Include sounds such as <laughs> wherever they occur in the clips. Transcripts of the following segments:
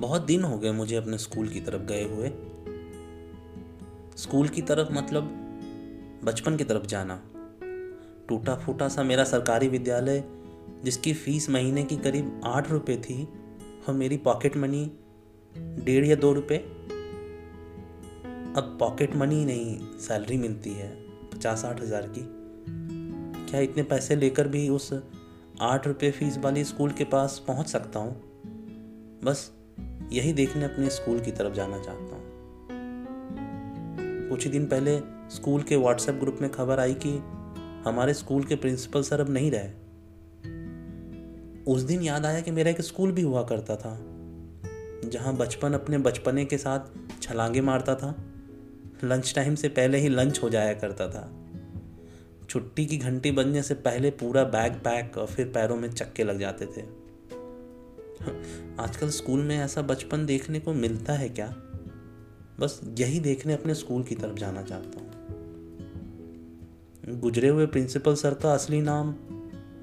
बहुत दिन हो गए मुझे अपने स्कूल की तरफ़ गए हुए। स्कूल की तरफ़ मतलब बचपन की तरफ़ जाना। टूटा फूटा सा मेरा सरकारी विद्यालय, जिसकी फ़ीस महीने की करीब आठ रुपये थी, और मेरी पॉकेट मनी डेढ़ या दो रुपये अब पॉकेट मनी नहीं, सैलरी मिलती है पचास साठ हज़ार की। क्या इतने पैसे लेकर भी उस आठ रुपये फ़ीस वाली स्कूल के पास पहुँच सकता हूँ? बस यही देखने अपने स्कूल की तरफ़ जाना चाहता हूँ। कुछ ही दिन पहले स्कूल के व्हाट्सएप ग्रुप में खबर आई कि हमारे स्कूल के प्रिंसिपल सर अब नहीं रहे। उस दिन याद आया कि मेरा एक स्कूल भी हुआ करता था, जहाँ बचपन अपने बचपने के साथ छलांगे मारता था, लंच टाइम से पहले ही लंच हो जाया करता था। छुट्टी की घंटी बजने से पहले पूरा बैग पैक और फिर पैरों में चक्के लग जाते थे। <laughs> आजकल स्कूल में ऐसा बचपन देखने को मिलता है क्या? बस यही देखने अपने स्कूल की तरफ़ जाना चाहता हूँ। गुजरे हुए प्रिंसिपल सर का असली नाम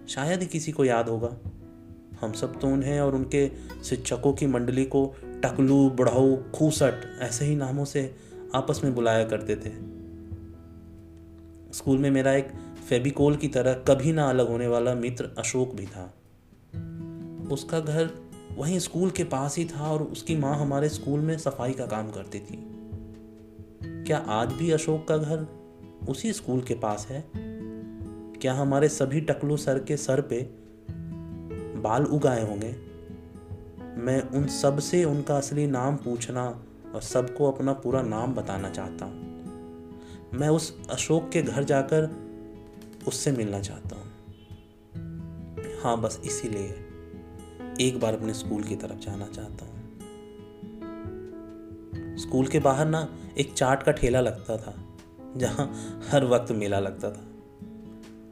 शायद ही किसी को याद होगा। हम सब तो उन्हें और उनके शिक्षकों की मंडली को टकलू, बढ़ाऊ, खूसट ऐसे ही नामों से आपस में बुलाया करते थे। स्कूल में मेरा एक फेबिकोल की तरह कभी ना अलग होने वाला मित्र अशोक भी था। उसका घर वहीं स्कूल के पास ही था और उसकी माँ हमारे स्कूल में सफ़ाई का काम करती थी। क्या आज भी अशोक का घर उसी स्कूल के पास है? क्या हमारे सभी टकलू सर के सर पे बाल उगाए होंगे? मैं उन सबसे उनका असली नाम पूछना और सबको अपना पूरा नाम बताना चाहता हूँ। मैं उस अशोक के घर जाकर उससे मिलना चाहता हूँ। हाँ बस इसीलिए। एक बार अपने स्कूल की तरफ़ जाना चाहता हूँ। स्कूल के बाहर ना एक चाट का ठेला लगता था, जहाँ हर वक्त मेला लगता था।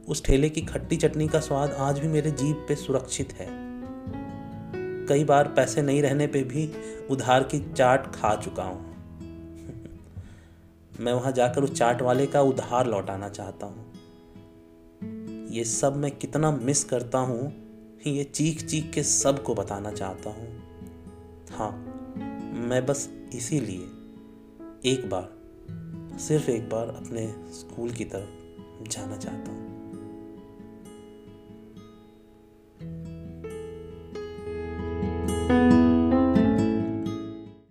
उस ठेले की खट्टी चटनी का स्वाद आज भी मेरे जीभ पे सुरक्षित है। कई बार पैसे नहीं रहने पे भी उधार की चाट खा चुका हूँ। <laughs> मैं वहाँ जाकर उस चाट वाले का उधार लौटाना चाहता हूँ। ये सब मैं कितना मिस करता हूँ ये चीख चीख के सबको बताना चाहता हूँ। हाँ मैं बस इसीलिए एक बार, सिर्फ़ एक बार अपने स्कूल की तरफ़ जाना चाहता हूँ।